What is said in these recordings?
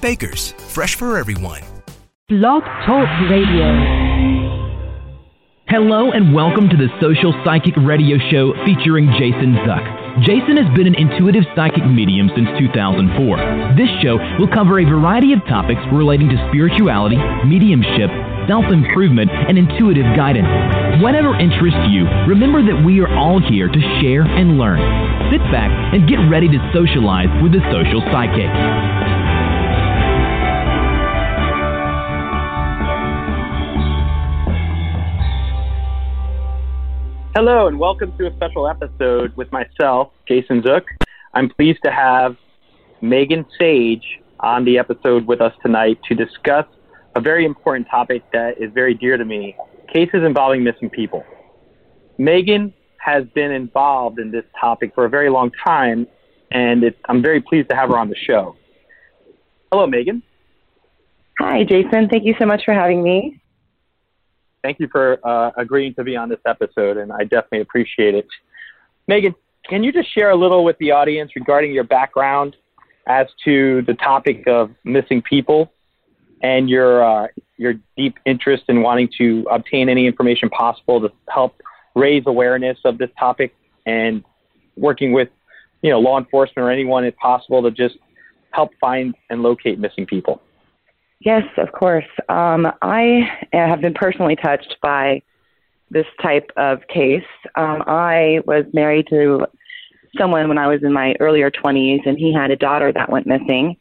Baker's, fresh for everyone. Blog Talk Radio. Hello and welcome to the Social Psychic Radio Show featuring Jason Zuk. Jason has been an intuitive psychic medium since 2004. This show will cover a variety of topics relating to spirituality, mediumship, self improvement, and intuitive guidance. Whatever interests you, remember that we are all here to share and learn. Sit back and get ready to socialize with the social psychic. Hello, and welcome to a special episode with myself, Jason Zuk. I'm pleased to have Megan Sage on the episode with us tonight to discuss a very important topic that is very dear to me cases involving missing people. Megan has been involved in this topic for a very long time, and it, I'm very pleased to have her on the show. Hello, Megan. Hi, Jason. Thank you so much for having me. Thank you for uh, agreeing to be on this episode, and I definitely appreciate it. Megan, can you just share a little with the audience regarding your background as to the topic of missing people and your uh, your deep interest in wanting to obtain any information possible to help raise awareness of this topic and working with you know law enforcement or anyone if possible to just help find and locate missing people? Yes, of course. Um, I have been personally touched by this type of case. Um, I was married to someone when I was in my earlier 20s, and he had a daughter that went missing.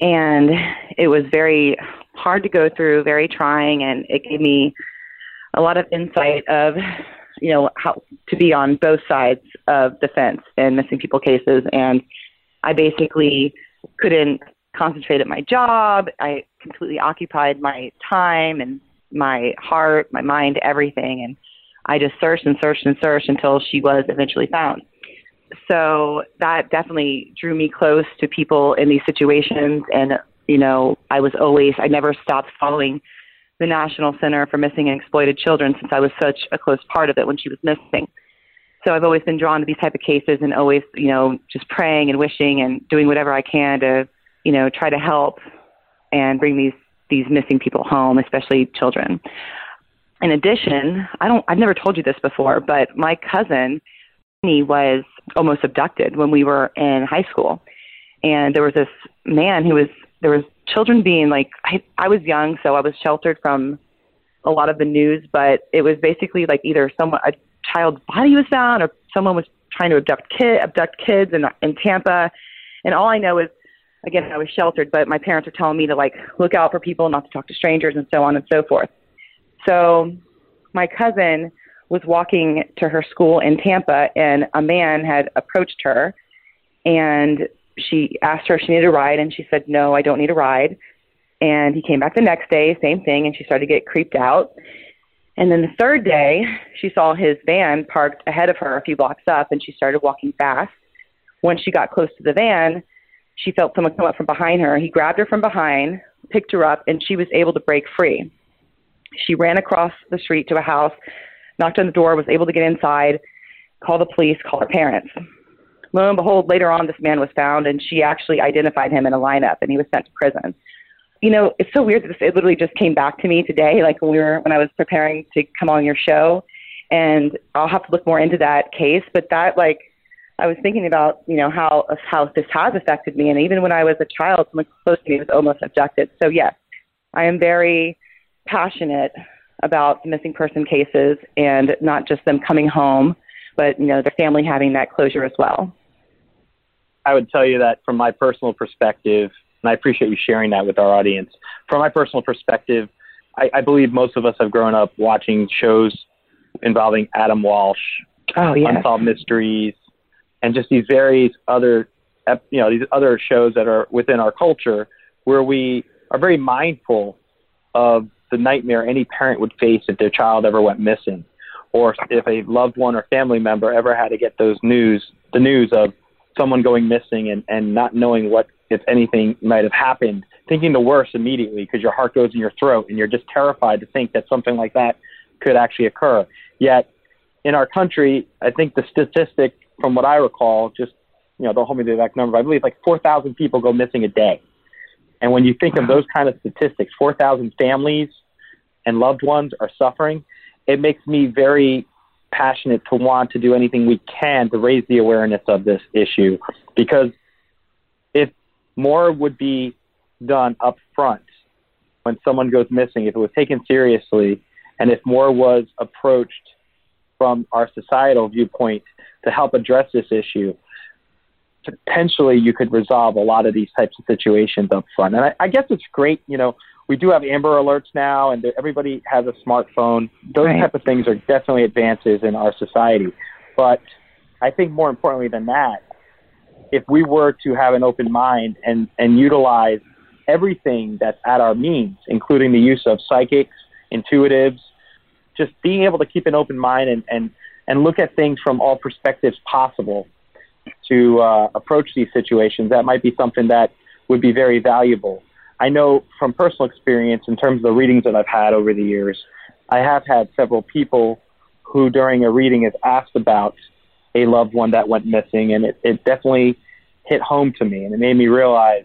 And it was very hard to go through, very trying, and it gave me a lot of insight of, you know, how to be on both sides of the fence in missing people cases. And I basically couldn't concentrate at my job. I completely occupied my time and my heart, my mind, everything. And I just searched and searched and searched until she was eventually found. So that definitely drew me close to people in these situations. And, you know, I was always, I never stopped following the National Center for Missing and Exploited Children since I was such a close part of it when she was missing. So I've always been drawn to these type of cases and always, you know, just praying and wishing and doing whatever I can to, you know, try to help and bring these these missing people home, especially children. In addition, I don't I've never told you this before, but my cousin he was almost abducted when we were in high school. And there was this man who was there was children being like I I was young, so I was sheltered from a lot of the news, but it was basically like either someone a child's body was found or someone was trying to abduct kid abduct kids in in Tampa. And all I know is again, I was sheltered, but my parents were telling me to like look out for people, not to talk to strangers, and so on and so forth. So my cousin was walking to her school in Tampa, and a man had approached her, and she asked her if she needed a ride, and she said, "No, I don't need a ride." And he came back the next day, same thing, and she started to get creeped out. And then the third day, she saw his van parked ahead of her a few blocks up, and she started walking fast. Once she got close to the van, she felt someone come up from behind her. He grabbed her from behind, picked her up, and she was able to break free. She ran across the street to a house, knocked on the door, was able to get inside, call the police, call her parents. Lo and behold, later on, this man was found, and she actually identified him in a lineup, and he was sent to prison. You know, it's so weird that this, it literally just came back to me today, like when we were when I was preparing to come on your show, and I'll have to look more into that case. But that like I was thinking about, you know, how how this has affected me, and even when I was a child, someone close to me was almost abducted. So yes, I am very passionate about the missing person cases, and not just them coming home, but you know, their family having that closure as well. I would tell you that from my personal perspective, and I appreciate you sharing that with our audience. From my personal perspective, I, I believe most of us have grown up watching shows involving Adam Walsh, oh, yes. Unsolved Mysteries, and just these various other you know these other shows that are within our culture where we are very mindful of the nightmare any parent would face if their child ever went missing, or if a loved one or family member ever had to get those news, the news of someone going missing and, and not knowing what, if anything, might have happened, thinking the worst immediately because your heart goes in your throat and you're just terrified to think that something like that could actually occur. Yet, in our country, I think the statistic, from what I recall, just you know, don't hold me to the exact number, but I believe like 4,000 people go missing a day. And when you think of those kind of statistics, 4,000 families and loved ones are suffering, it makes me very passionate to want to do anything we can to raise the awareness of this issue because if more would be done up front when someone goes missing, if it was taken seriously, and if more was approached from our societal viewpoint to help address this issue, potentially you could resolve a lot of these types of situations up front. And I, I guess it's great, you know, we do have Amber Alerts now, and everybody has a smartphone. Those right. type of things are definitely advances in our society. But I think more importantly than that, if we were to have an open mind and, and utilize everything that's at our means, including the use of psychics, intuitives, just being able to keep an open mind and, and, and look at things from all perspectives possible to uh, approach these situations, that might be something that would be very valuable. I know from personal experience, in terms of the readings that I've had over the years, I have had several people who, during a reading, have asked about a loved one that went missing, and it, it definitely hit home to me, and it made me realize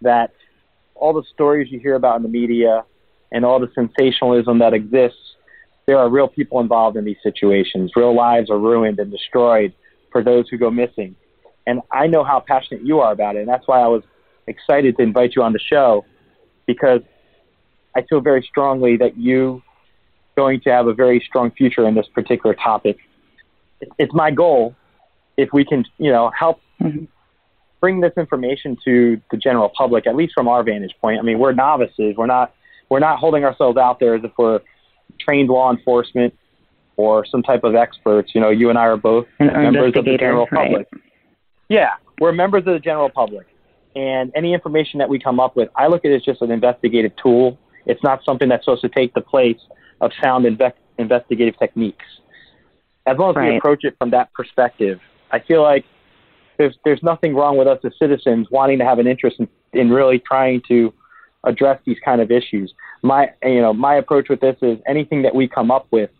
that all the stories you hear about in the media and all the sensationalism that exists, there are real people involved in these situations. Real lives are ruined and destroyed for those who go missing. And I know how passionate you are about it. And that's why I was excited to invite you on the show because I feel very strongly that you are going to have a very strong future in this particular topic. It's my goal if we can, you know, help mm-hmm. bring this information to the general public, at least from our vantage point. I mean, we're novices. We're not we're not holding ourselves out there as if we're trained law enforcement or some type of experts. You know, you and I are both An members of the general right. public. Yeah, we're members of the general public. And any information that we come up with, I look at it as just an investigative tool. It's not something that's supposed to take the place of sound inve- investigative techniques. As long as right. we approach it from that perspective, I feel like there's there's nothing wrong with us as citizens wanting to have an interest in, in really trying to address these kind of issues. My you know my approach with this is anything that we come up with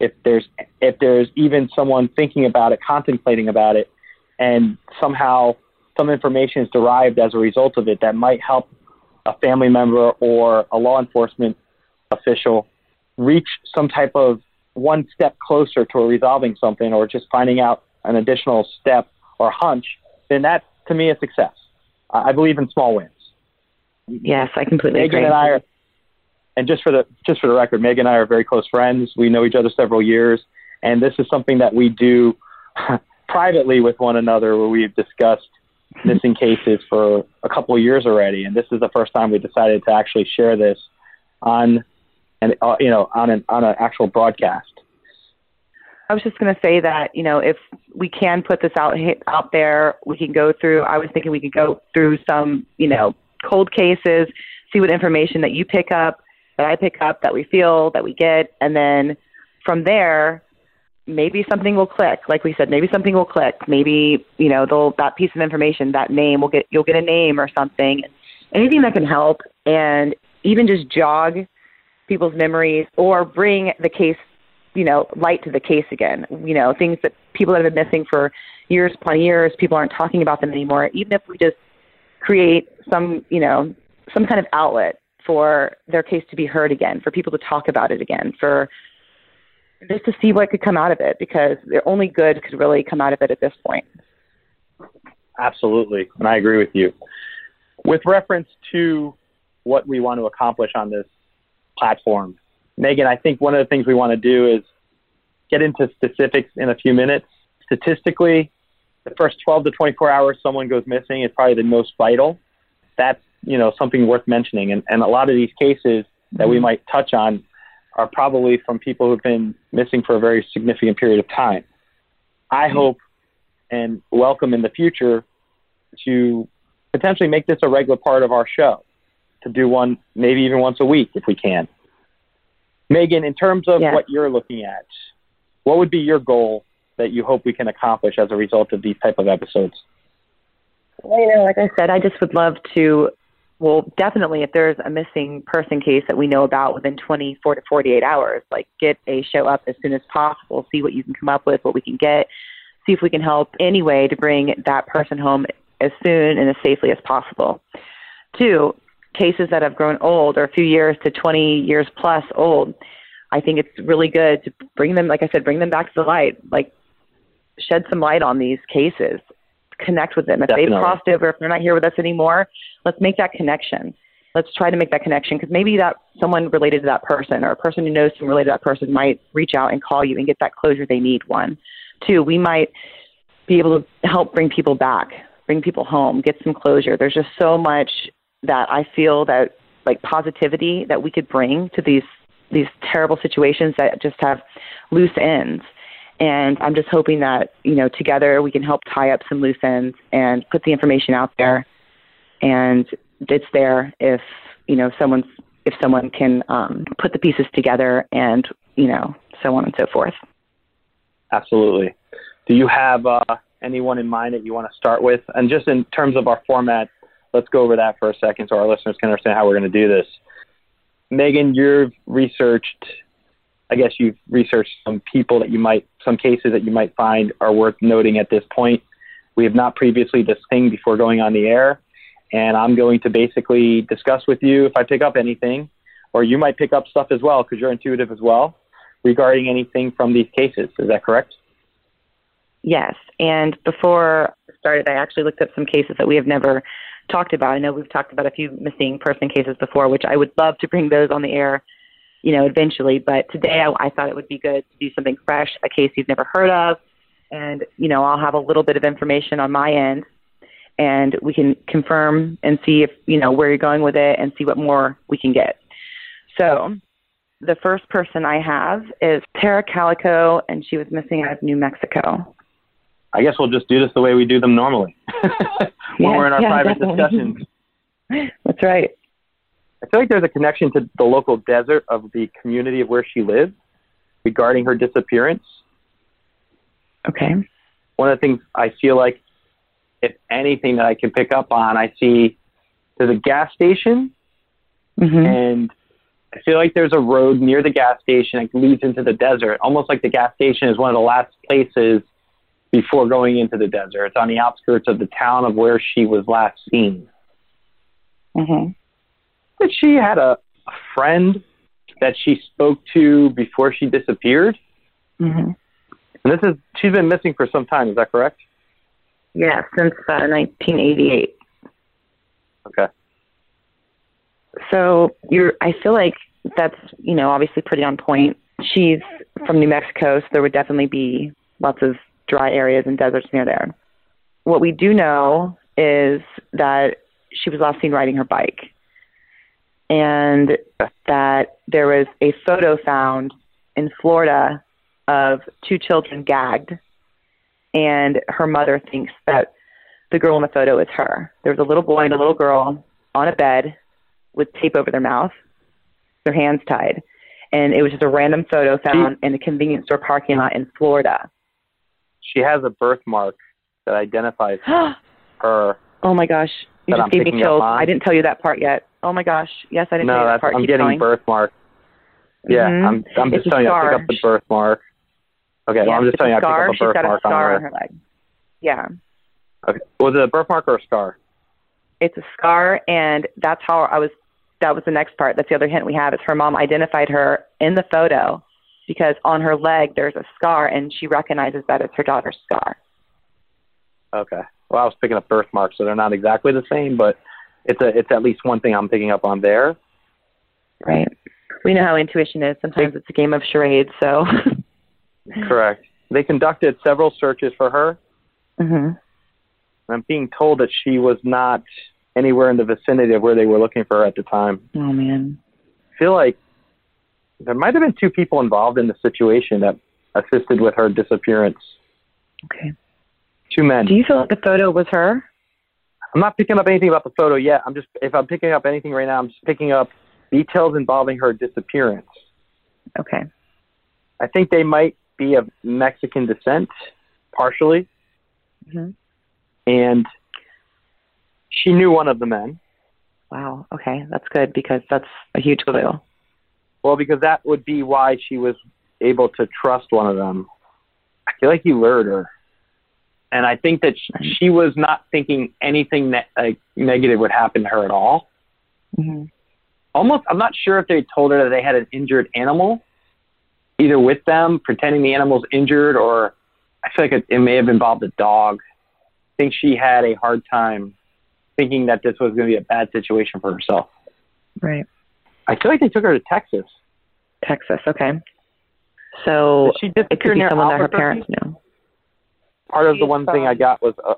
if there's if there's even someone thinking about it, contemplating about it, and somehow some information is derived as a result of it that might help a family member or a law enforcement official reach some type of one step closer to resolving something or just finding out an additional step or hunch, then that to me is success. I believe in small wins. Yes, I completely Megan agree. and I are and just for the just for the record, Meg and I are very close friends. We know each other several years, and this is something that we do privately with one another, where we've discussed missing cases for a couple of years already. And this is the first time we decided to actually share this on, and uh, you know, on an on an actual broadcast. I was just going to say that you know if we can put this out out there, we can go through. I was thinking we could go through some you know cold cases, see what information that you pick up, that I pick up, that we feel, that we get, and then from there, maybe something will click. Like we said, maybe something will click. Maybe you know they'll that piece of information, that name will get you'll get a name or something. Anything that can help and even just jog people's memories or bring the case, you know, light to the case again. You know, things that people that have been missing for years upon years, people aren't talking about them anymore. Even if we just create some, you know, some kind of outlet for their case to be heard again, for people to talk about it again, for just to see what could come out of it because the only good could really come out of it at this point. Absolutely, and I agree with you. With reference to what we want to accomplish on this platform, Megan, I think one of the things we want to do is get into specifics in a few minutes. Statistically, the first 12 to 24 hours someone goes missing is probably the most vital. That's you know something worth mentioning, and, and a lot of these cases that we mm-hmm. might touch on are probably from people who've been missing for a very significant period of time. I mm-hmm. hope and welcome in the future to potentially make this a regular part of our show. to do one maybe even once a week if we can. Megan, in terms of what you're looking at, what would be your goal that you hope we can accomplish as a result of these type of episodes? Well, you know, like I said, I just would love to. Well, definitely, if there's a missing person case that we know about within 24 to 48 hours, like get a show up as soon as possible, see what you can come up with, what we can get, see if we can help anyway to bring that person home as soon and as safely as possible. Two, cases that have grown old or a few years to 20 years plus old, I think it's really good to bring them, like I said, bring them back to the light, like shed some light on these cases, connect with them. If Definitely. they've crossed over, if they're not here with us anymore, let's make that connection. Let's try to make that connection because maybe that someone related to that person or a person who knows someone related to that person might reach out and call you and get that closure they need. One, two, we might be able to help bring people back, bring people home, get some closure. There's just so much that I feel that like positivity that we could bring to these these terrible situations that just have loose ends. And I'm just hoping that, you know, together we can help tie up some loose ends and put the information out there and it's there if, you know, someone's if someone can um, put the pieces together and, you know, so on and so forth. Absolutely. Do you have uh, anyone in mind that you want to start with? And just in terms of our format, let's go over that for a second so our listeners can understand how we're going to do this. Megan, you've researched, I guess you've researched some people that you might, some cases that you might find are worth noting at this point. We have not previously thing before going on the air, and I'm going to basically discuss with you if I pick up anything, or you might pick up stuff as well because you're intuitive as well regarding anything from these cases. Is that correct? Yes. And before I started, I actually looked up some cases that we have never talked about. I know we've talked about a few missing person cases before, which I would love to bring those on the air, you know, eventually. But today I, I thought it would be good to do something fresh, a case you've never heard of. And, you know, I'll have a little bit of information on my end and we can confirm and see if, you know, where you're going with it and see what more we can get. So the first person I have is Tara Calico, and she was missing out of New Mexico. I guess we'll just do this the way we do them normally when Yeah, we're in our yeah, private definitely. discussions. That's right. I feel like there's a connection to the local desert of the community of where she lives regarding her disappearance. Okay. One of the things I feel like, if anything that I can pick up on, I see there's a gas station, hmm and I feel like there's a road near the gas station that leads into the desert, almost like the gas station is one of the last places before going into the desert. It's on the outskirts of the town of where she was last seen. hmm that she had a, a friend that she spoke to before she disappeared. hmm And this is she's been missing for some time. Is that correct? Yeah, since uh, 1988. Okay. So you're. I feel like that's you know obviously pretty on point. She's from New Mexico, so there would definitely be lots of dry areas and deserts near there. What we do know is that she was last seen riding her bike, and that there was a photo found in Florida of two children gagged, and her mother thinks that the girl in the photo is her. There was a little boy and a little girl on a bed with tape over their mouth, their hands tied. And it was just a random photo found in a convenience store parking lot in Florida. She has a birthmark that identifies her. oh my gosh. You just I'm gave me chills. I didn't tell you that part yet. Oh my gosh. Yes, I didn't tell No, you that part. I'm Keep getting going. birthmark. Yeah, Mhm. I'm I'm just telling you I pick up the birthmark. Okay, well, I'm just telling you I pick up a She's got a birthmark on her. her leg. Yeah. Okay. Was it a birthmark or a scar? It's a scar, and that's how I was. That was the next part. That's the other hint we have is her mom identified her in the photo because on her leg there's a scar, and she recognizes that it's her daughter's scar. Okay. Well, I was picking up birthmarks, so they're not exactly the same, but it's a it's at least one thing I'm picking up on there. Right. We know how intuition is. Sometimes it's a game of charades. So. Correct. They conducted several searches for her. Mm-hmm. I'm being told that she was not anywhere in the vicinity of where they were looking for her at the time. Oh man. I feel like there might have been two people involved in the situation that assisted with her disappearance. Okay. Two men. Do you feel like the photo was her? I'm not picking up anything about the photo yet. I'm just if I'm picking up anything right now, I'm just picking up details involving her disappearance. Okay. I think they might be of Mexican descent, partially, hmm and she knew one of the men. Wow. Okay, that's good because that's a huge clue. Well, because that would be why she was able to trust one of them. I feel like he lured her, and I think that sh- she was not thinking anything that like negative would happen to her at all. hmm Almost, I'm not sure if they told her that they had an injured animal, either with them, pretending the animal's injured, or I feel like it, it may have involved a dog. I think she had a hard time thinking that this was going to be a bad situation for herself. Right. I feel like they took her to Texas. Texas. Okay. So she it could be someone that her parents knew. Part of the one thing I got was uh,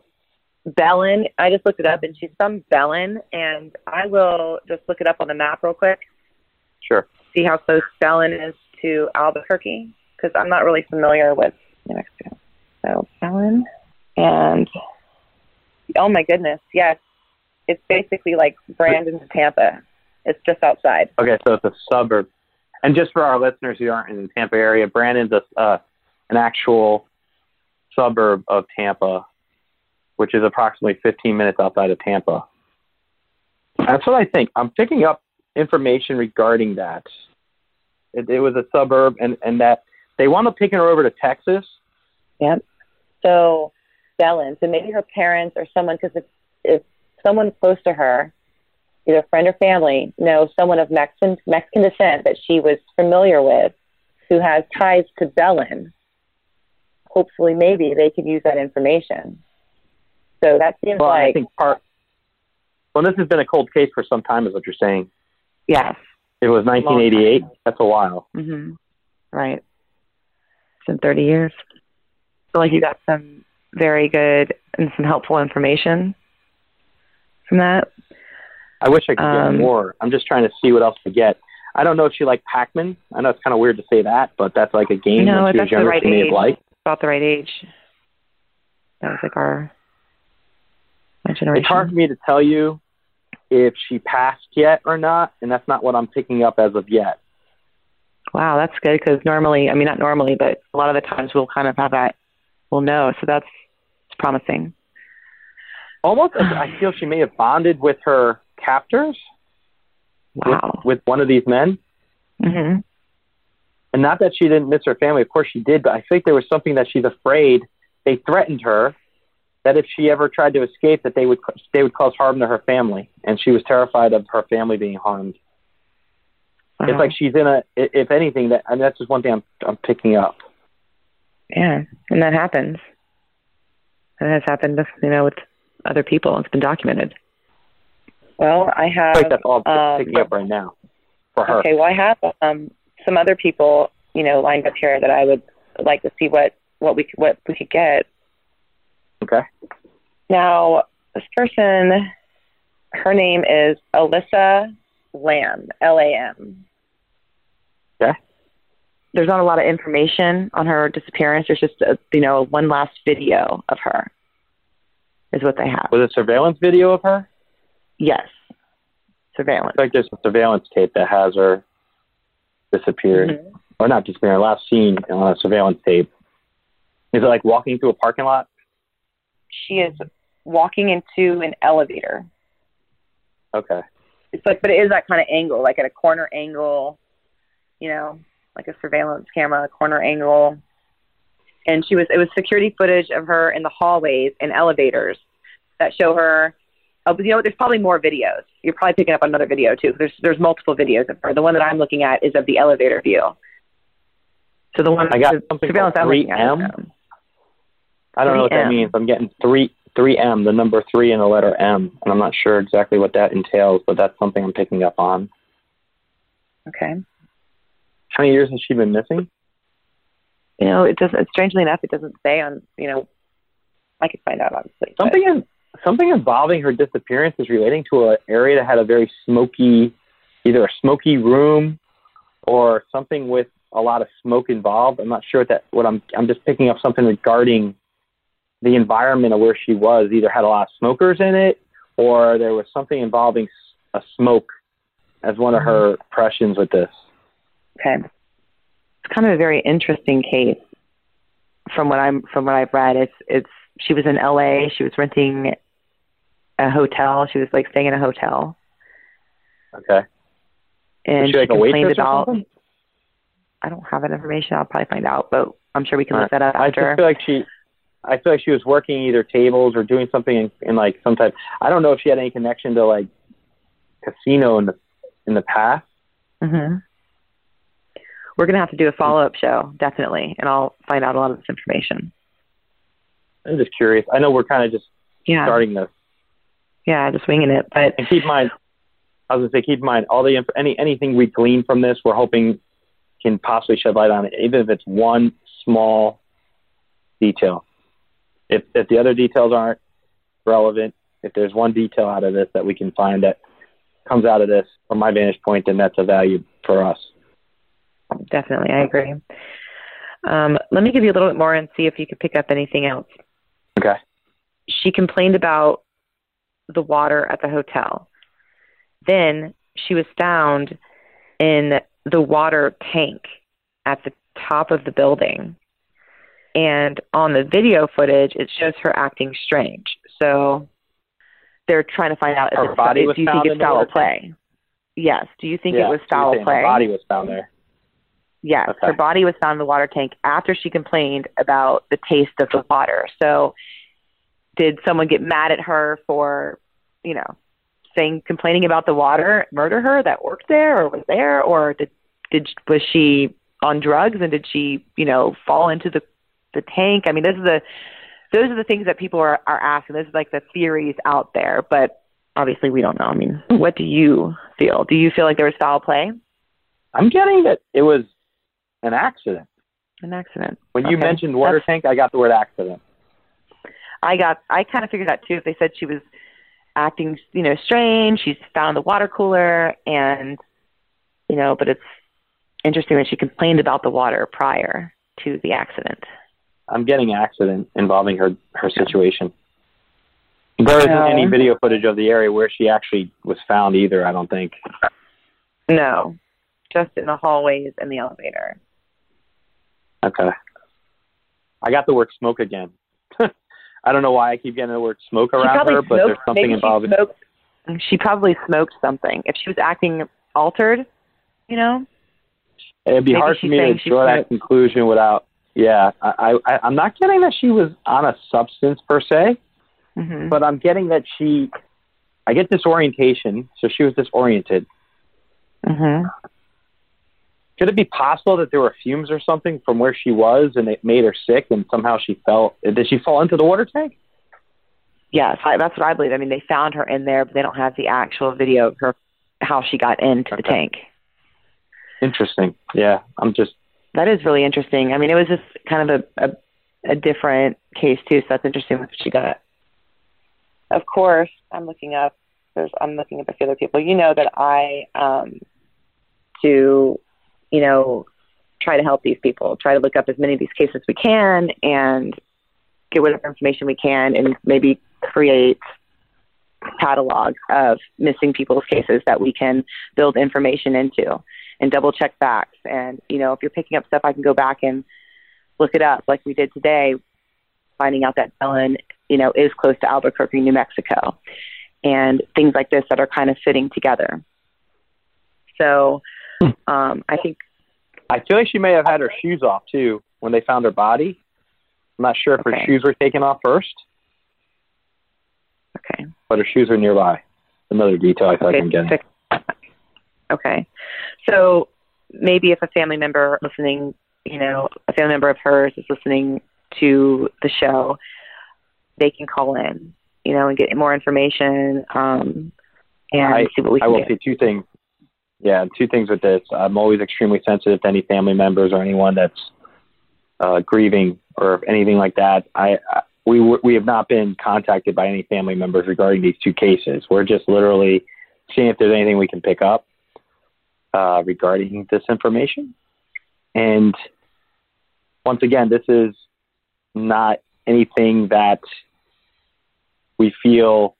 Belen. I just looked it up, and she's from Belen, and I will just look it up on the map real quick, sure. see how close Belen is to Albuquerque, because I'm not really familiar with New Mexico. So Belen, and oh my goodness, yes, it's basically like Brandon to Tampa. It's just outside. Okay, so it's a suburb. And just for our listeners who aren't in the Tampa area, Brandon's a, uh, an actual suburb of Tampa, which is approximately 15 minutes outside of Tampa. That's what I think. I'm picking up information regarding that. It, it was a suburb, and, and that they wound up taking her over to Texas. Yep. So Belen. So maybe her parents or someone, because if if someone close to her, either friend or family, knows someone of Mexican Mexican descent that she was familiar with, who has ties to Belen, hopefully maybe they could use that information. So that seems Well, I think part. Well, this has been a cold case for some time, is what you're saying. Yes. It was 1988. That's a while. hmm Right. It's been 30 years. So, like you got some very good and some helpful information from that. I wish I could Um, get more. I'm just trying to see what else to get. I don't know if she liked Pac-Man. I know it's kind of weird to say that, but that's like a game No, when she was younger right she may have liked. About the right age. That was like our my generation. It's hard for me to tell you if she passed yet or not, and that's not what I'm picking up as of yet. Wow, that's good because normally, I mean, not normally, but a lot of the times we'll kind of have that, we'll know. So that's it's promising. Almost, I feel she may have bonded with her captors, Wow. with, with one of these men. hmm And not that she didn't miss her family, of course she did, but I think there was something that she's afraid. They threatened her that if she ever tried to escape, that they would they would cause harm to her family, and she was terrified of her family being harmed. It's like she's in a, if anything, that and that's just one thing I'm I'm picking up. yeah, and that happens. That has happened, you know, with other people. It's been documented. well, I have. I think that's all I'm um, picking up right now for her. Okay, well, I have um, some other people, you know, lined up here that I would like to see what what we could, what we could get. Okay. Now, this person, her name is Alyssa Lam, L A M. Okay. There's not a lot of information on her disappearance. There's just, a, you know, one last video of her is what they have. Was it surveillance video of her? Yes. Surveillance. It's like there's a surveillance tape that has her disappeared, Mm-hmm. or not disappeared, last seen on a surveillance tape. Is it like walking through a parking lot? She is walking into an elevator. Okay. It's like, but it is that kind of angle, like at a corner angle, you know, like a surveillance camera, a corner angle. And she was, it was security footage of her in the hallways and elevators that show her. But you know, there's probably more videos. You're probably picking up another video too. There's, there's multiple videos of her. The one that I'm looking at is of the elevator view. So the one I got the something surveillance I'm looking at. 3M. um, I don't know what that means. I'm getting three three M, the number three and the letter M, and I'm not sure exactly what that entails, but that's something I'm picking up on. Okay. How many years has she been missing? You know, it doesn't, Strangely enough, it doesn't say on, you know, I could find out obviously. but- Something in, something involving her disappearance is relating to an area that had a very smoky, either a smoky room or something with a lot of smoke involved. I'm not sure what that what I'm I'm just picking up something regarding the environment of where she was. Either had a lot of smokers in it or there was something involving a smoke as one of her mm-hmm. impressions with this. Okay. It's kind of a very interesting case from what I'm from what I've read. It's it's she was in LA, she was renting a hotel, she was like staying in a hotel Okay. and Was she like a complained about? I don't have that information, I'll probably find out, but I'm sure we can look that up I after. just feel like she, I feel like she was working either tables or doing something in, in like some type. I don't know if she had any connection to like casino in the in the past. hmm We're gonna have to do a follow up show, definitely, and I'll find out a lot of this information. I'm just curious. I know we're kind of just Yeah, starting this, yeah, just winging it, but and keep in mind. I was gonna say, keep in mind all the inf- any anything we glean from this, we're hoping can possibly shed light on it, even if it's one small detail. If if the other details aren't relevant, if there's one detail out of this that we can find that comes out of this from my vantage point, then that's a value for us. definitely, I agree. Um, let me give you a little bit more and see if you could pick up anything else. Okay. she complained about the water at the hotel. Then she was found in the water tank at the top of the building. And on the video footage, it shows her acting strange. So they're trying to find out if, Her it's, body do you found think in it's foul play. Yes. Do you think yeah, it was foul play? Her body was found there. Yes, Okay. her body was found in the water tank after she complained about the taste of the water. So, did someone get mad at her for, you know, saying complaining about the water, murder her that worked there or was there, or did did was she on drugs and did she, you know, fall into the the tank? I mean, those are the those are the things that people are are asking. Those are like the theories out there, but obviously we don't know. I mean, what do you feel? Do you feel like there was foul play? I'm getting that it was an accident. An accident. When you mentioned water That's- tank, I got the word accident. I got I kind of figured that too. If they said she was acting, you know, strange, she's found the water cooler, and you know, but it's interesting that she complained about the water prior to the accident. I'm getting accident involving her her situation. There isn't any video footage of the area where she actually was found either. I don't think. No, just in the hallways and the elevator. Okay. I got the word smoke again. I don't know why I keep getting the word smoke around her, but there's something involving. She, smoked, she probably smoked something. If she was acting altered, you know. It'd be hard for me to draw that conclusion without. Yeah, I, I I'm not getting that she was on a substance per se. hmm but I'm getting that she, I get disorientation, so she was disoriented. hmm Could it be possible that there were fumes or something from where she was and it made her sick and somehow she fell? Did she fall into the water tank? Yes, I, that's what I believe. I mean, they found her in there, but they don't have the actual video of her how she got into the tank. Interesting. Yeah, I'm just, That is really interesting. I mean, it was just kind of a, a, a different case too, so that's interesting what she got. Of course, I'm looking up. There's, I'm looking up a few other people. You know that I um, to, you know, try to help these people. Try to look up as many of these cases as we can and get whatever information we can, and maybe create catalog of missing people's cases that we can build information into and double check facts. And, you know, if you're picking up stuff, I can go back and look it up like we did today, finding out that Ellen, you know, is close to Albuquerque, New Mexico, and things like this that are kind of fitting together. So um, I think, I feel like she may have had her shoes off too when they found her body. I'm not sure if her shoes were taken off first, okay. but her shoes are nearby. Another detail I feel like I'm getting. Okay. So maybe if a family member listening, you know, a family member of hers is listening to the show, they can call in, you know, and get more information um, and I- see what we I can will do. say two things. Yeah, two things with this. I'm always extremely sensitive to any family members or anyone that's uh, grieving or anything like that. I, I we we have not been contacted by any family members regarding these two cases. We're just literally seeing if there's anything we can pick up uh, regarding this information. And once again, this is not anything that we feel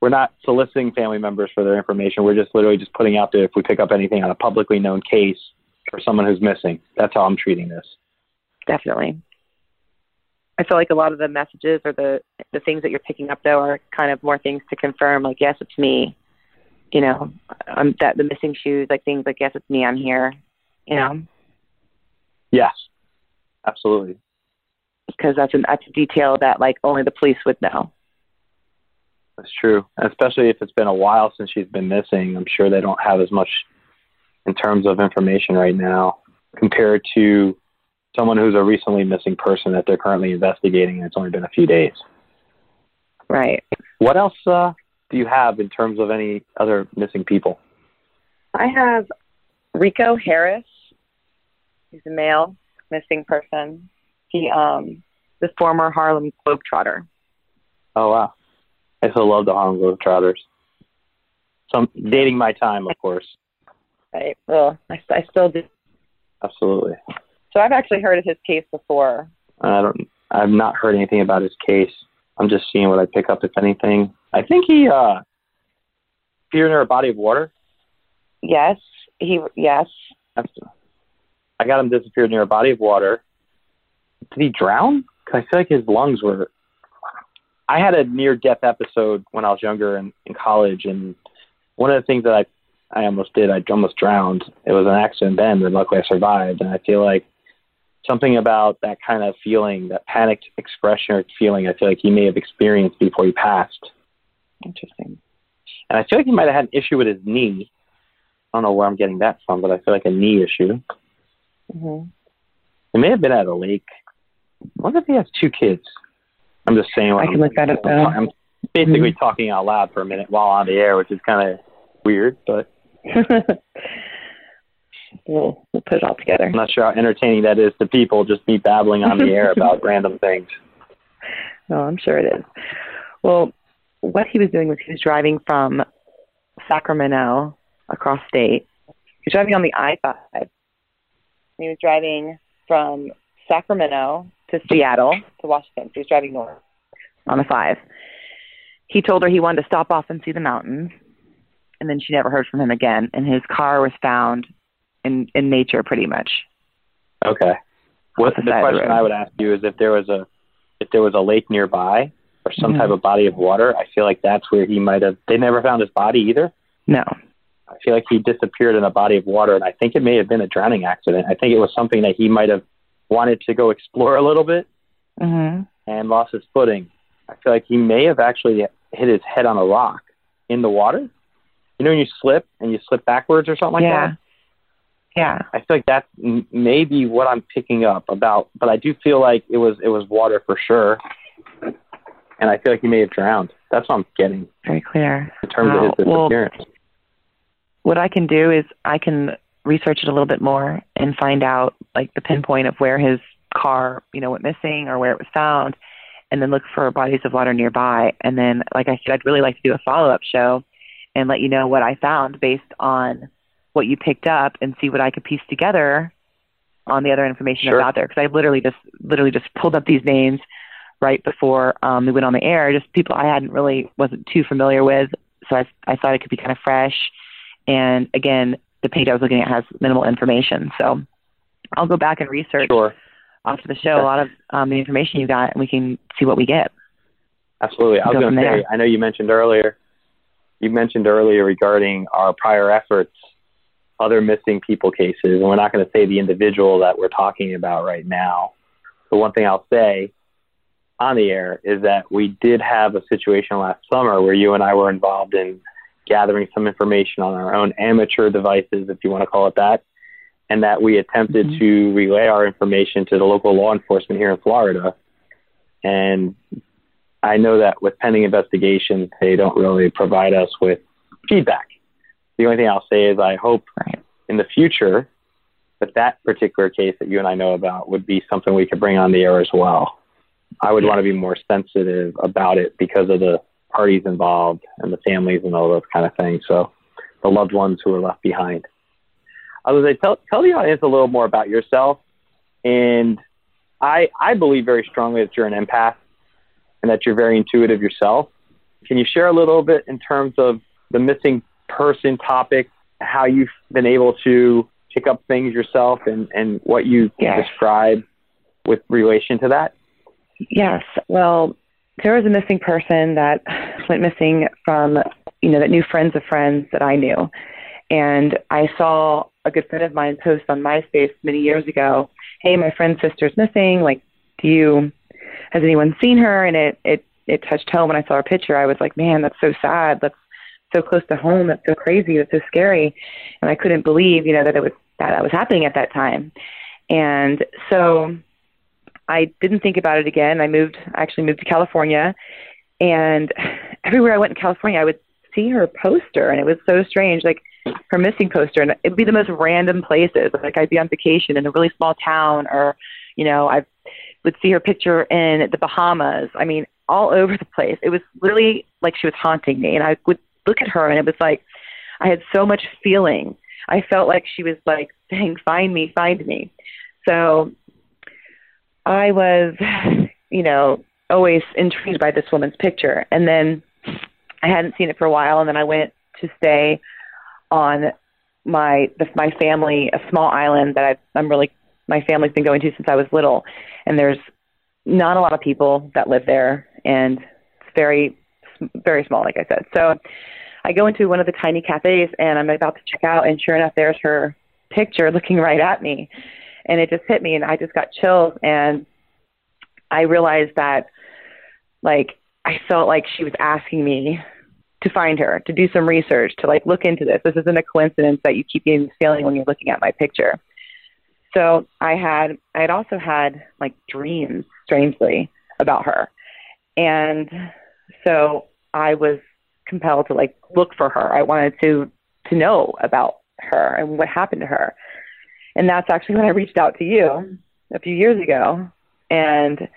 we're not soliciting family members for their information. We're just literally just putting out there if we pick up anything on a publicly known case for someone who's missing. That's how I'm treating this. Definitely. I feel like a lot of the messages or the the things that you're picking up though are kind of more things to confirm. Like, yes, it's me. You know, um, that the missing shoes, like things like, yes, it's me. I'm here. You know. Yes, absolutely. Because that's an that's a detail that like only the police would know. That's true, especially if it's been a while since she's been missing. I'm sure they don't have as much in terms of information right now compared to someone who's a recently missing person that they're currently investigating and it's only been a few days. Right. What else uh, do you have in terms of any other missing people? I have Rico Harris. He's a male missing person. He um the former Harlem Globetrotter. Oh wow. I still love the Harlem Globetrotters. Some dating my time, of course. Right. Well, I, I still do. Absolutely. So I've actually heard of his case before. I don't. I've not heard anything about his case. I'm just seeing what I pick up, if anything. I think he uh, appeared near a body of water. Yes. He. Yes. That's, I got him disappeared near a body of water. Did he drown? Cause I feel like his lungs were. I had a near death episode when I was younger in, in college, and one of the things that I I almost did, I almost drowned. It was an accident then, but luckily I survived. And I feel like something about that kind of feeling, that panicked expression or feeling, I feel like he may have experienced before he passed. Interesting. And I feel like he might have had an issue with his knee. I don't know where I'm getting that from, but I feel like a knee issue. Mm-hmm. It may have been at a lake. I wonder if he has two kids. I'm just saying. I I'm, can look that up now. I'm basically mm-hmm. talking out loud for a minute while on the air, which is kind of weird, but we'll, we'll put it all together. I'm not sure how entertaining that is to people, just me babbling on the air about random things. No, I'm sure it is. Well, what he was doing was he was driving from Sacramento across state. He was driving on the I-5. He was driving from Sacramento to Seattle to Washington. He was driving north on the 5. He told her he wanted to stop off and see the mountains and then she never heard from him again. And his car was found in in nature, pretty much. Okay. What the the, of the question. I would ask you is if there was a if there was a lake nearby or some Mhm. type of body of water. I feel like that's where he might have. They never found his body either. No. I feel like he disappeared in a body of water, and I think it may have been a drowning accident. I think it was something that he might have wanted to go explore a little bit hmm and lost his footing. I feel like he may have actually hit his head on a rock in the water. You know when you slip and you slip backwards or something like yeah. that? Yeah. I feel like that's m- maybe what I'm picking up about, but I do feel like it was it was water for sure, and I feel like he may have drowned. That's what I'm getting Very clear. in terms Wow. of his Well, disappearance. what I can do is I can research it a little bit more and find out like the pinpoint of where his car, you know, went missing or where it was found, and then look for bodies of water nearby. And then, like I said, I'd really like to do a follow up show and let you know what I found based on what you picked up and see what I could piece together on the other information Sure. that's out there. Because I literally just literally just pulled up these names right before um, we went on the air. Just people I hadn't really wasn't too familiar with, so I I thought it could be kind of fresh. And again, the page I was looking at has minimal information, so I'll go back and research Sure, after the show a lot of um, the information you got, and we can see what we get. absolutely. I was going to say. I know you mentioned earlier, you mentioned earlier regarding our prior efforts, other missing people cases, and we're not going to say the individual that we're talking about right now. The one thing I'll say on the air is that we did have a situation last summer where you and I were involved in gathering some information on our own amateur devices, if you want to call it that, and that we attempted Mhm. to relay our information to the local law enforcement here in Florida. And I know that with pending investigations, they don't really provide us with feedback. The only thing I'll say is I hope Right. in the future that that particular case that you and I know about would be something we could bring on the air as well. I would want to be more sensitive about it because of the parties involved and the families and all those kind of things. So the loved ones who are left behind. I was to tell, tell the audience a little more about yourself. And I, I believe very strongly that you're an empath and that you're very intuitive yourself. Can you share a little bit in terms of the missing person topic, how you've been able to pick up things yourself and, and what you Yes. describe with relation to that? Yes. Well, there was a missing person that went missing from, you know, that knew friends of friends that I knew. And I saw a good friend of mine post on MySpace many years ago, hey, my friend's sister's missing. Like, do you, has anyone seen her? And it, it, it touched home when I saw her picture. I was like, man, that's so sad. That's so close to home. That's so crazy. That's so scary. And I couldn't believe, you know, that it was, that that was happening at that time. And so I didn't think about it again. I moved, I actually moved to California, and everywhere I went in California, I would see her poster, and it was so strange, like her missing poster, and it'd be the most random places. Like I'd be on vacation in a really small town, or you know, I would see her picture in the Bahamas. I mean, all over the place. It was really like she was haunting me, and I would look at her, and it was like I had so much feeling. I felt like she was like saying, "Find me, find me." So I was, you know, always intrigued by this woman's picture. And then I hadn't seen it for a while, and then I went to stay on my the, my family a small island that I've, I'm really my family's been going to since I was little, and there's not a lot of people that live there, and it's very very small, like I said. So I go into one of the tiny cafes, and I'm about to check out, and sure enough, there's her picture looking right at me and it just hit me and I just got chills and I realized that like I felt like she was asking me to find her, to do some research, to like look into this. This isn't a coincidence that you keep getting this feeling when you're looking at my picture. So I had I had also had like dreams strangely about her. And so I was compelled to like look for her. I wanted to to know about her and what happened to her. And that's actually when I reached out to you a few years ago. And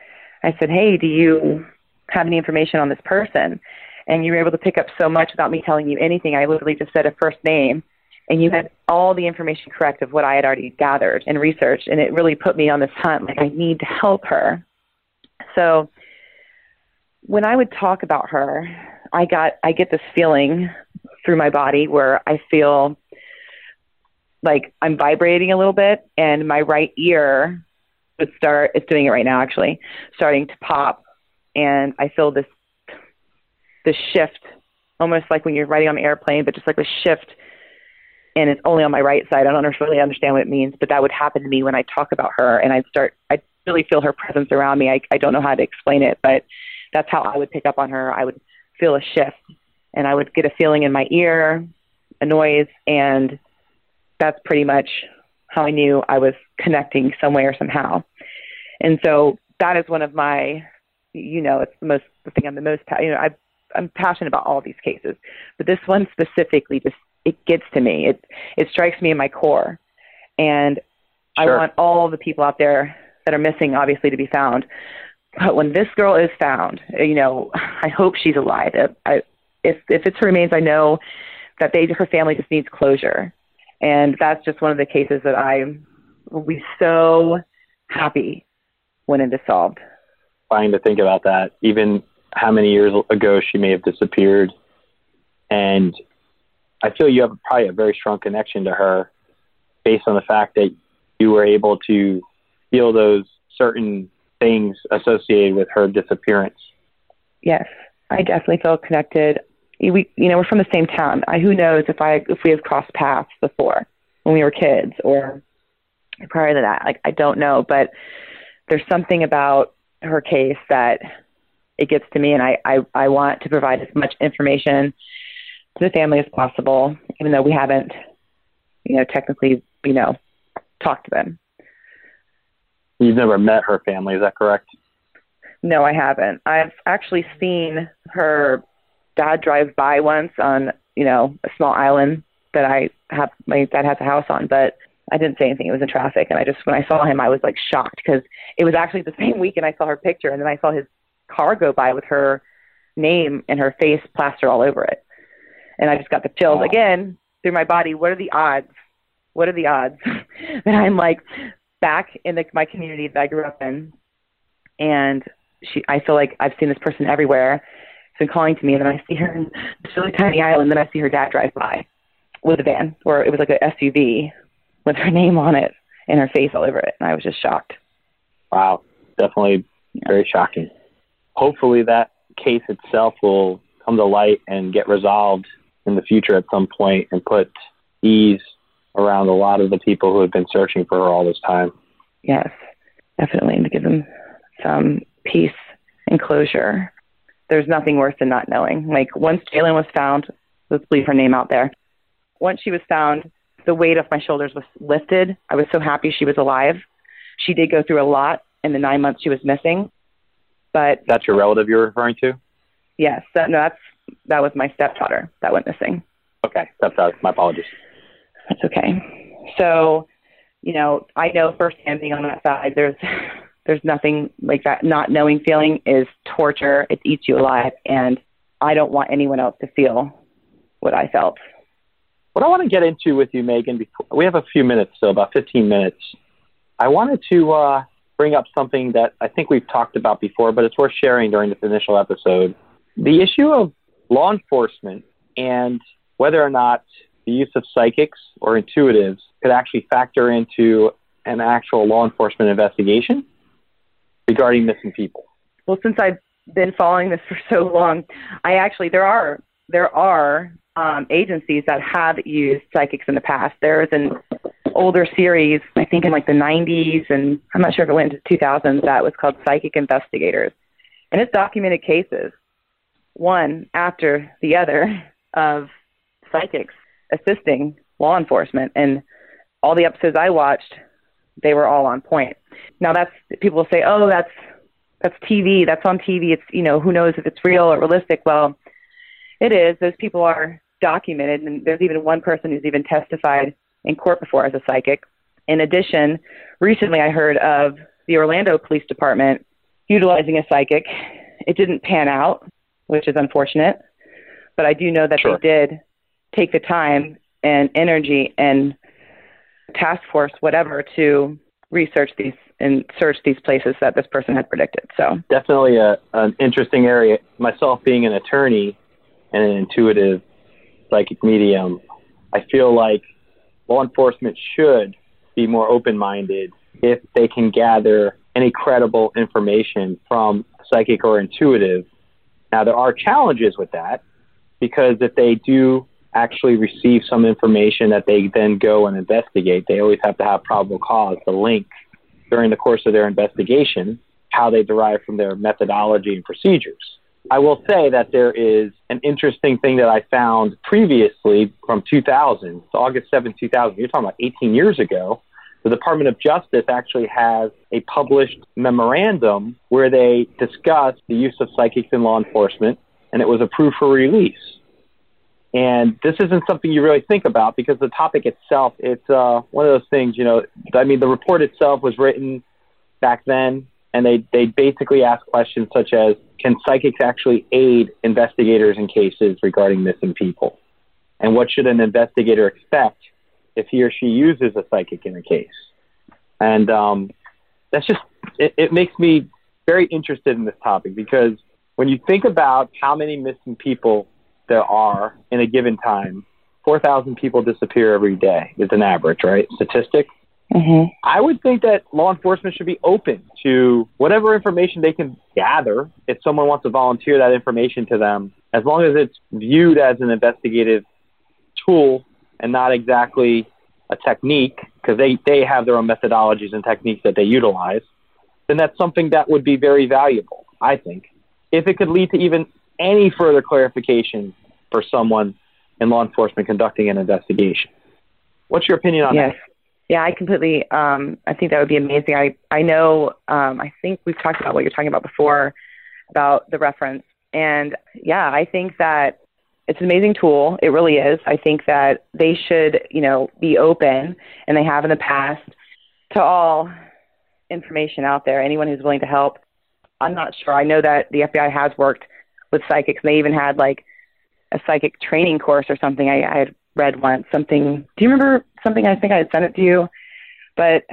I said, Hey, do you have any information on this person? And you were able to pick up so much without me telling you anything. I literally just said a first name, and you had all the information correct of what I had already gathered and researched. And it really put me on this hunt like, I need to help her. So when I would talk about her, I got I get this feeling through my body where I feel like I'm vibrating a little bit, and my right ear would start. It's doing it right now, actually, starting to pop, and I feel this this shift, almost like when you're riding on an airplane, but just like a shift, and it's only on my right side. I don't really understand what it means, but that would happen to me when I talk about her, and I'd start. I'd really feel her presence around me. I I don't know how to explain it, but that's how I would pick up on her. I would feel a shift, and I would get a feeling in my ear, a noise, and that's pretty much how I knew I was connecting some way or somehow. And so that is one of my, you know, it's the most the thing I'm the most, you know, I I'm passionate about all these cases, but this one specifically just it gets to me. It it strikes me in my core, and I want all the people out there that are missing, obviously, to be found. But when this girl is found, you know, I hope she's alive. If I, if if it's her remains, I know that they her family just needs closure, and that's just one of the cases that I will be so happy when it is solved. Trying to think about that, even how many years ago she may have disappeared. And I feel you have probably a very strong connection to her based on the fact that you were able to feel those certain things associated with her disappearance. Yes, I definitely feel connected. We, you know, we're from the same town. I, who knows if I if we have crossed paths before when we were kids or prior to that? Like I don't know, but there's something about her case that it gets to me, and I I, I want to provide as much information to the family as possible, even though we haven't, you know, technically, you know, talked to them. You've never met her family, is that correct? No, I haven't. I've actually seen her dad drive by once on, you know, a small island that I have my dad has a house on, but I didn't say anything. It was in traffic, and I just when I saw him, I was like shocked because it was actually the same weekend I saw her picture, and then I saw his car go by with her name and her face plastered all over it, and I just got the chills Wow. again through my body. What are the odds? What are the odds that I'm like back in the, my community that I grew up in, and she I feel like I've seen this person everywhere. Been calling to me, and then I see her in this really tiny island. Then I see her dad drive by with a van, or it was like a SUV with her name on it and her face all over it, and I was just shocked. Wow, definitely very shocking. Hopefully, that case itself will come to light and get resolved in the future at some point and put ease around a lot of the people who have been searching for her all this time. Yes, definitely to give them some peace and closure. There's nothing worse than not knowing. Like once Jaylen was found, let's leave her name out there. Once she was found, the weight off my shoulders was lifted. I was so happy she was alive. She did go through a lot in the nine months she was missing, but that's your relative you're referring to. Yes, that, no, that's that was my stepdaughter that went missing. Okay, stepdaughter. My apologies. That's okay. So, you know, I know firsthand being on that side. There's there's nothing like that. Not knowing feeling is torture. It eats you alive, and I don't want anyone else to feel what I felt. What I want to get into with you, Megan, before we have a few minutes so about 15 minutes. I wanted to uh, bring up something that I think we've talked about before, but it's worth sharing during this initial episode. The issue of law enforcement and whether or not the use of psychics or intuitives could actually factor into an actual law enforcement investigation regarding missing people. Well, since I've been following this for so long, I actually there are there are um, agencies that have used psychics in the past. There is an older series, I think in like the 90s, and I'm not sure if it went into 2000s, that was called Psychic Investigators. And it's documented cases, one after the other, of psychics assisting law enforcement. And all the episodes I watched, they were all on point. Now that's people will say, oh, that's that's TV. That's on TV. It's you know who knows if it's real or realistic. Well, it is. Those people are documented, and there's even one person who's even testified in court before as a psychic. In addition, recently I heard of the Orlando Police Department utilizing a psychic. It didn't pan out, which is unfortunate, but I do know that sure. they did take the time and energy and task force, whatever, to research these and search these places that this person had predicted. So definitely a, an interesting area. Myself being an attorney and an intuitive psychic medium, I feel like law enforcement should be more open minded if they can gather any credible information from psychic or intuitive. Now, there are challenges with that because if they do actually receive some information that they then go and investigate, they always have to have probable cause the link during the course of their investigation how they derive from their methodology and procedures. I will say that there is an interesting thing that I found previously from 2000, so August 7, 2000. You're talking about 18 years ago. The Department of Justice actually has a published memorandum where they discuss the use of psychics in law enforcement, and it was approved for release. And this isn't something you really think about because the topic itself, it's uh, one of those things, you know, I mean, the report itself was written back then, and they, they basically ask questions such as can psychics actually aid investigators in cases regarding missing people? And what should an investigator expect if he or she uses a psychic in a case? And um, that's just, it, it makes me very interested in this topic because when you think about how many missing people there are in a given time, 4,000 people disappear every day is an average, right? Statistic. Mm-hmm. I would think that law enforcement should be open to whatever information they can gather if someone wants to volunteer that information to them, as long as it's viewed as an investigative tool and not exactly a technique, because they, they have their own methodologies and techniques that they utilize, then that's something that would be very valuable, I think. If it could lead to even any further clarification for someone in law enforcement conducting an investigation. What's your opinion on yes. that? Yeah, I completely. Um, I think that would be amazing. I I know. Um, I think we've talked about what you're talking about before about the reference, and yeah, I think that it's an amazing tool. It really is. I think that they should, you know, be open, and they have in the past to all information out there. Anyone who's willing to help. I'm not sure. I know that the FBI has worked with psychics. They even had like a psychic training course or something. I, I had read once something. Do you remember something? I think I had sent it to you. But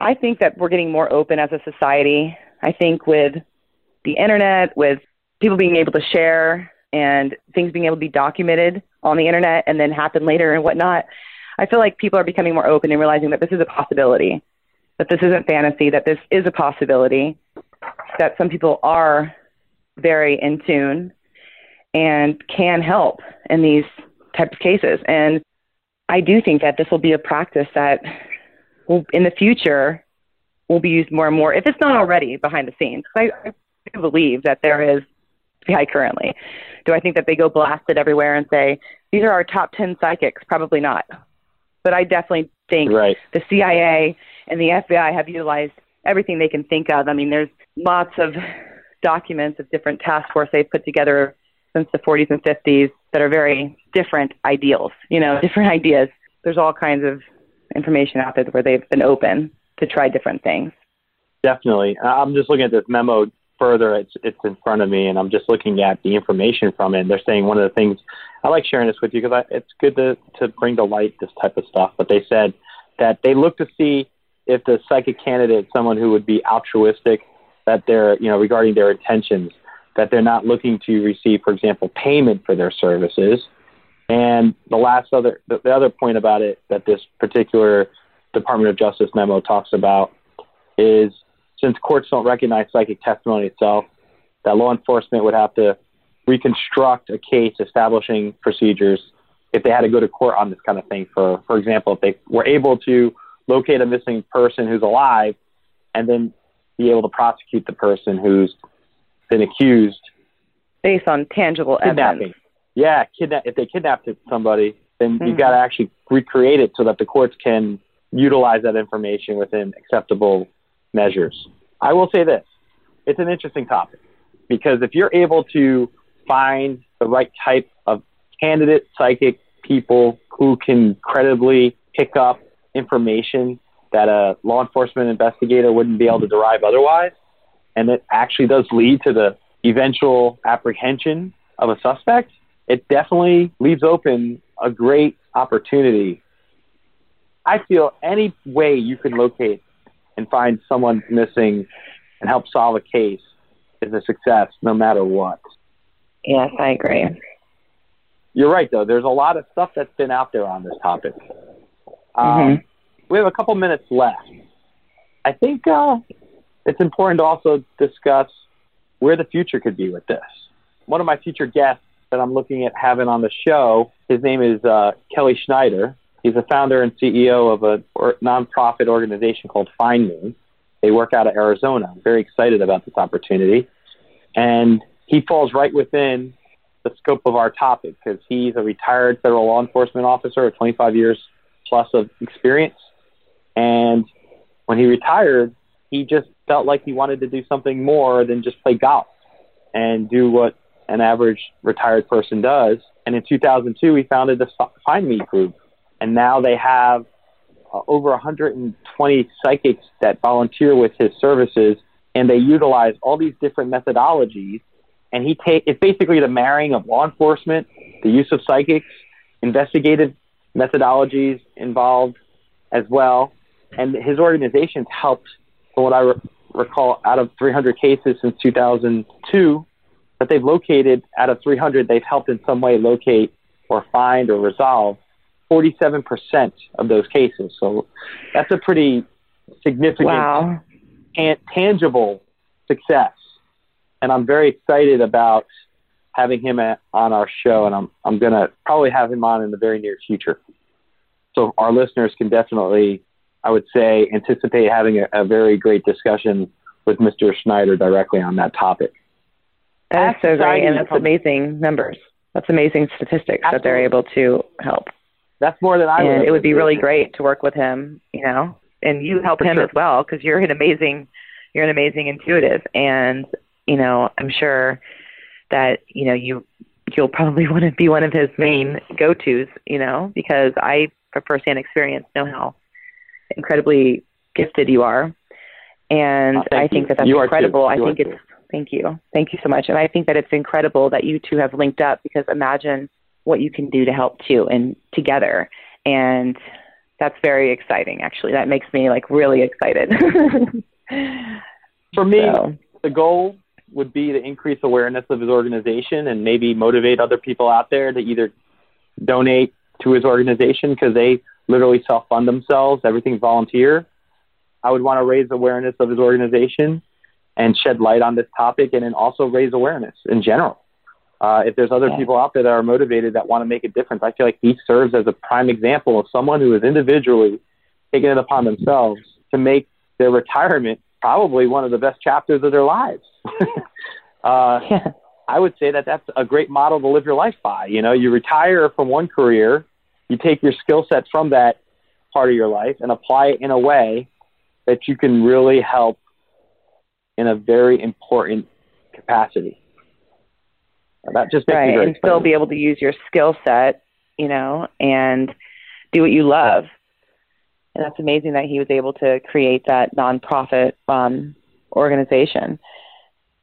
I think that we're getting more open as a society. I think with the internet, with people being able to share and things being able to be documented on the internet and then happen later and whatnot. I feel like people are becoming more open and realizing that this is a possibility, that this isn't fantasy, that this is a possibility, that some people are very in tune and can help in these type of cases. And I do think that this will be a practice that will, in the future, will be used more and more, if it's not already behind the scenes. I, I believe that there is FBI currently. Do I think that they go blasted everywhere and say, these are our top 10 psychics? Probably not. But I definitely think right. the CIA and the FBI have utilized everything they can think of. I mean, there's lots of documents of different task force they've put together since the 40s and 50s that are very different ideals, you know, different ideas. There's all kinds of information out there where they've been open to try different things. Definitely. I'm just looking at this memo further. It's it's in front of me, and I'm just looking at the information from it. And They're saying one of the things I like sharing this with you because it's good to to bring to light this type of stuff. But they said that they look to see if the psychic candidate is someone who would be altruistic, that they're you know regarding their intentions, that they're not looking to receive, for example, payment for their services. And the last other, the, the other point about it that this particular Department of Justice memo talks about is since courts don't recognize psychic testimony itself, that law enforcement would have to reconstruct a case establishing procedures if they had to go to court on this kind of thing. For, for example, if they were able to locate a missing person who's alive and then be able to prosecute the person who's been accused based on tangible kidnapping. evidence. Yeah, kidnap. If they kidnapped somebody, then Mhm. you've got to actually recreate it so that the courts can utilize that information within acceptable measures. I will say this: it's an interesting topic because if you're able to find the right type of candidate psychic people who can credibly pick up information that a law enforcement investigator wouldn't be able to derive otherwise, and it actually does lead to the eventual apprehension of a suspect, it definitely leaves open a great opportunity. I feel any way you can locate and find someone missing and help solve a case is a success no matter what. Yes, I agree. You're right, though. There's a lot of stuff that's been out there on this topic. Um, Mhm. We have a couple minutes left. I think uh, it's important to also discuss where the future could be with this. One of my future guests that I'm looking at having on the show, his name is uh, Kelly Snyder. He's the founder and CEO of a or, nonprofit organization called Find Me. They work out of Arizona. I'm very excited about this opportunity. And he falls right within the scope of our topic because he's a retired federal law enforcement officer with 25 years plus of experience. And when he retired, he just felt like he wanted to do something more than just play golf and do what an average retired person does. And in 2002, he founded the Find Me group. And now they have uh, over 120 psychics that volunteer with his services, and they utilize all these different methodologies. And he take it's basically the marrying of law enforcement, the use of psychics, investigative methodologies involved as well. And his organization's helped, from what I re- recall, out of 300 cases since 2002 that they've located, out of 300, they've helped in some way locate or find or resolve 47% of those cases. So that's a pretty significant, Wow. tan- tangible success. And I'm very excited about having him at, on our show, and I'm, I'm going to probably have him on in the very near future. So our listeners can definitely, I would say, anticipate having a, a very great discussion with Mr. Snyder directly on that topic. That's so great, and that's amazing numbers. That's amazing statistics that they're able to help. That's more than I and would. it would be really great to work with him, you know, and you help For him sure. as well because you're an amazing, you're an amazing intuitive, and you know, I'm sure that you know you you'll probably want to be one of his main go-tos, you know, because I, from firsthand experience, know how incredibly gifted you are, and I think you. that that's You incredible. I think too. it's thank you, thank you so much, and I think that it's incredible that you two have linked up because imagine what you can do to help too and together. And that's very exciting actually. That makes me like really excited. For me, So, the goal would be to increase awareness of his organization and maybe motivate other people out there to either donate to his organization because they literally self fund themselves, everything volunteer. I would want to raise awareness of his organization and shed light on this topic and then also raise awareness in general. Uh, if there's other yeah. people out there that are motivated that want to make a difference, I feel like he serves as a prime example of someone who is individually taking it upon themselves to make their retirement probably one of the best chapters of their lives. uh, yeah. I would say that that's a great model to live your life by. You know, you retire from one career, you take your skill set from that part of your life and apply it in a way that you can really help in a very important capacity. That just makes right, and still be able to use your skill set, you know, and do what you love. And that's amazing that he was able to create that nonprofit um, organization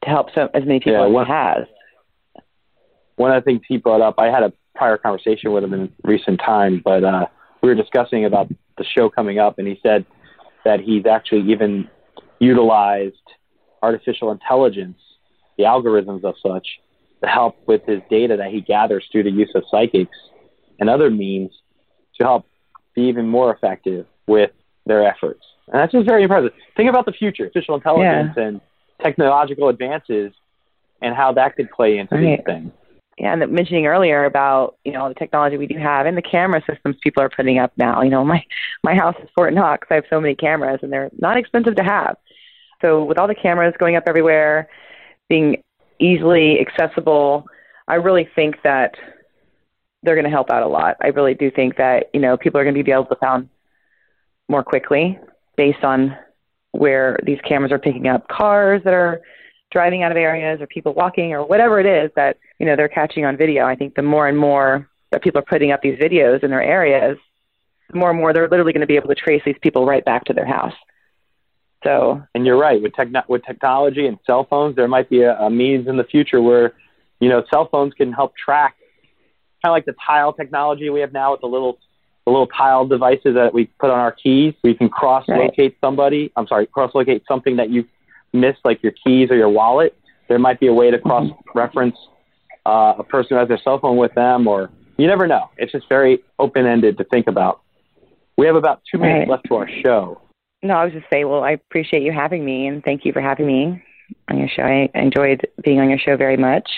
to help so, as many people yeah, as one, he has. One of the things he brought up, I had a prior conversation with him in recent time, but uh, we were discussing about the show coming up, and he said that he's actually even utilized artificial intelligence, the algorithms of such, to help with his data that he gathers through the use of psychics and other means to help be even more effective with their efforts. And that's just very impressive. Think about the future, artificial intelligence yeah. and technological advances and how that could play into right. these things. Yeah, and mentioning earlier about you know the technology we do have and the camera systems people are putting up now. You know, my my house is Fort Knox. I have so many cameras, and they're not expensive to have. So with all the cameras going up everywhere, being easily accessible, I really think that they're going to help out a lot. I really do think that you know people are going to be able to found more quickly based on where these cameras are picking up cars that are driving out of areas or people walking or whatever it is that you know they're catching on video. I think the more and more that people are putting up these videos in their areas, the more and more they're literally going to be able to trace these people right back to their house. So, and you're right with techno- with technology and cell phones, there might be a, a means in the future where you know cell phones can help track kind of like the tile technology we have now with the little the little tile devices that we put on our keys. We can cross locate right. somebody. I'm sorry, cross locate something that you missed, like your keys or your wallet. There might be a way to cross reference uh, a person who has their cell phone with them, or you never know. It's just very open ended to think about. We have about two minutes right. left to our show. No, I was just say, well, I appreciate you having me, and thank you for having me on your show. I enjoyed being on your show very much.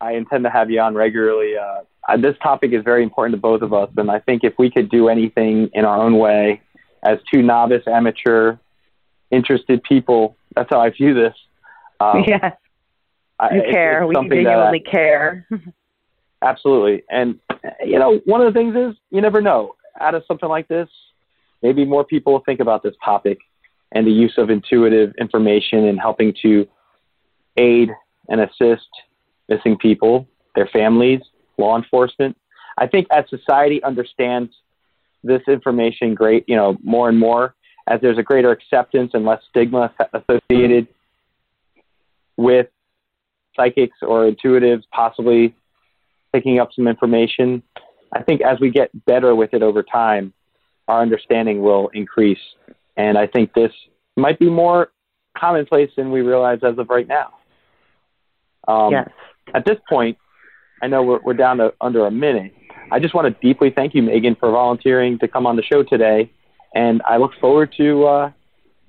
I intend to have you on regularly. Uh, this topic is very important to both of us, and I think if we could do anything in our own way, as two novice, amateur, interested people, that's how I view this. Um, yeah, you I, care. we genuinely that, care. absolutely, and you know, one of the things is you never know. Out of something like this, maybe more people will think about this topic and the use of intuitive information in helping to aid and assist missing people, their families, law enforcement. I think as society understands this information great, you know, more and more, as there's a greater acceptance and less stigma associated with psychics or intuitives possibly picking up some information. I think as we get better with it over time, our understanding will increase. And I think this might be more commonplace than we realize as of right now. Um, yes. At this point, I know we're, we're down to under a minute. I just want to deeply thank you, Megan, for volunteering to come on the show today. And I look forward to uh,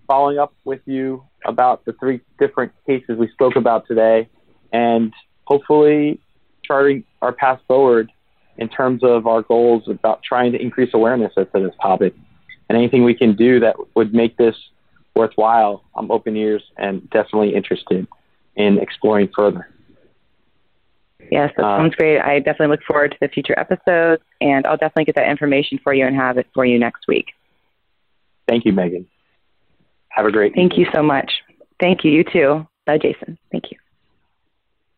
following up with you about the three different cases we spoke about today and hopefully charting our path forward in terms of our goals about trying to increase awareness as to this topic. And anything we can do that would make this worthwhile, I'm open ears and definitely interested in exploring further. Yes, that sounds great. I definitely look forward to the future episodes, and I'll definitely get that information for you and have it for you next week. Thank you, Megan. Have a great Thank you so much. Thank you. You too. Bye, Jason. Thank you.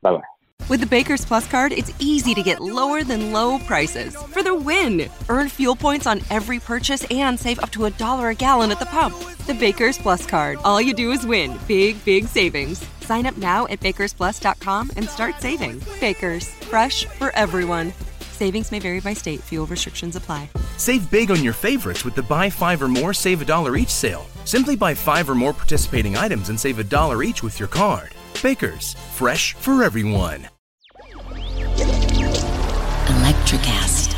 Bye bye. With the Baker's Plus card, it's easy to get lower than low prices for the win. Earn fuel points on every purchase and save up to a dollar a gallon at the pump. The Baker's Plus card. All you do is win. Big, big savings. Sign up now at bakersplus.com and start saving. Baker's, fresh for everyone. Savings may vary by state. Fuel restrictions apply. Save big on your favorites with the buy five or more, save a dollar each sale. Simply buy five or more participating items and save a dollar each with your card. Baker's, fresh for everyone. Electricast.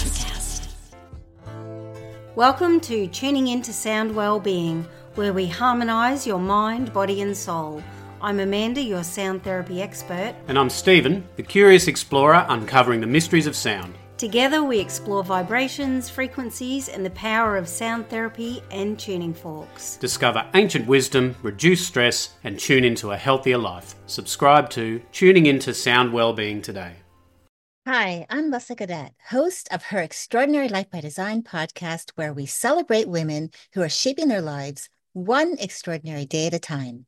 Welcome to Tuning Into Sound Wellbeing, where we harmonise your mind, body, and soul. I'm Amanda, your sound therapy expert. And I'm Stephen, the curious explorer uncovering the mysteries of sound. Together, we explore vibrations, frequencies, and the power of sound therapy and tuning forks. Discover ancient wisdom, reduce stress, and tune into a healthier life. Subscribe to Tuning Into Sound Wellbeing today. Hi, I'm Lessa Cadet, host of her Extraordinary Life by Design podcast, where we celebrate women who are shaping their lives one extraordinary day at a time.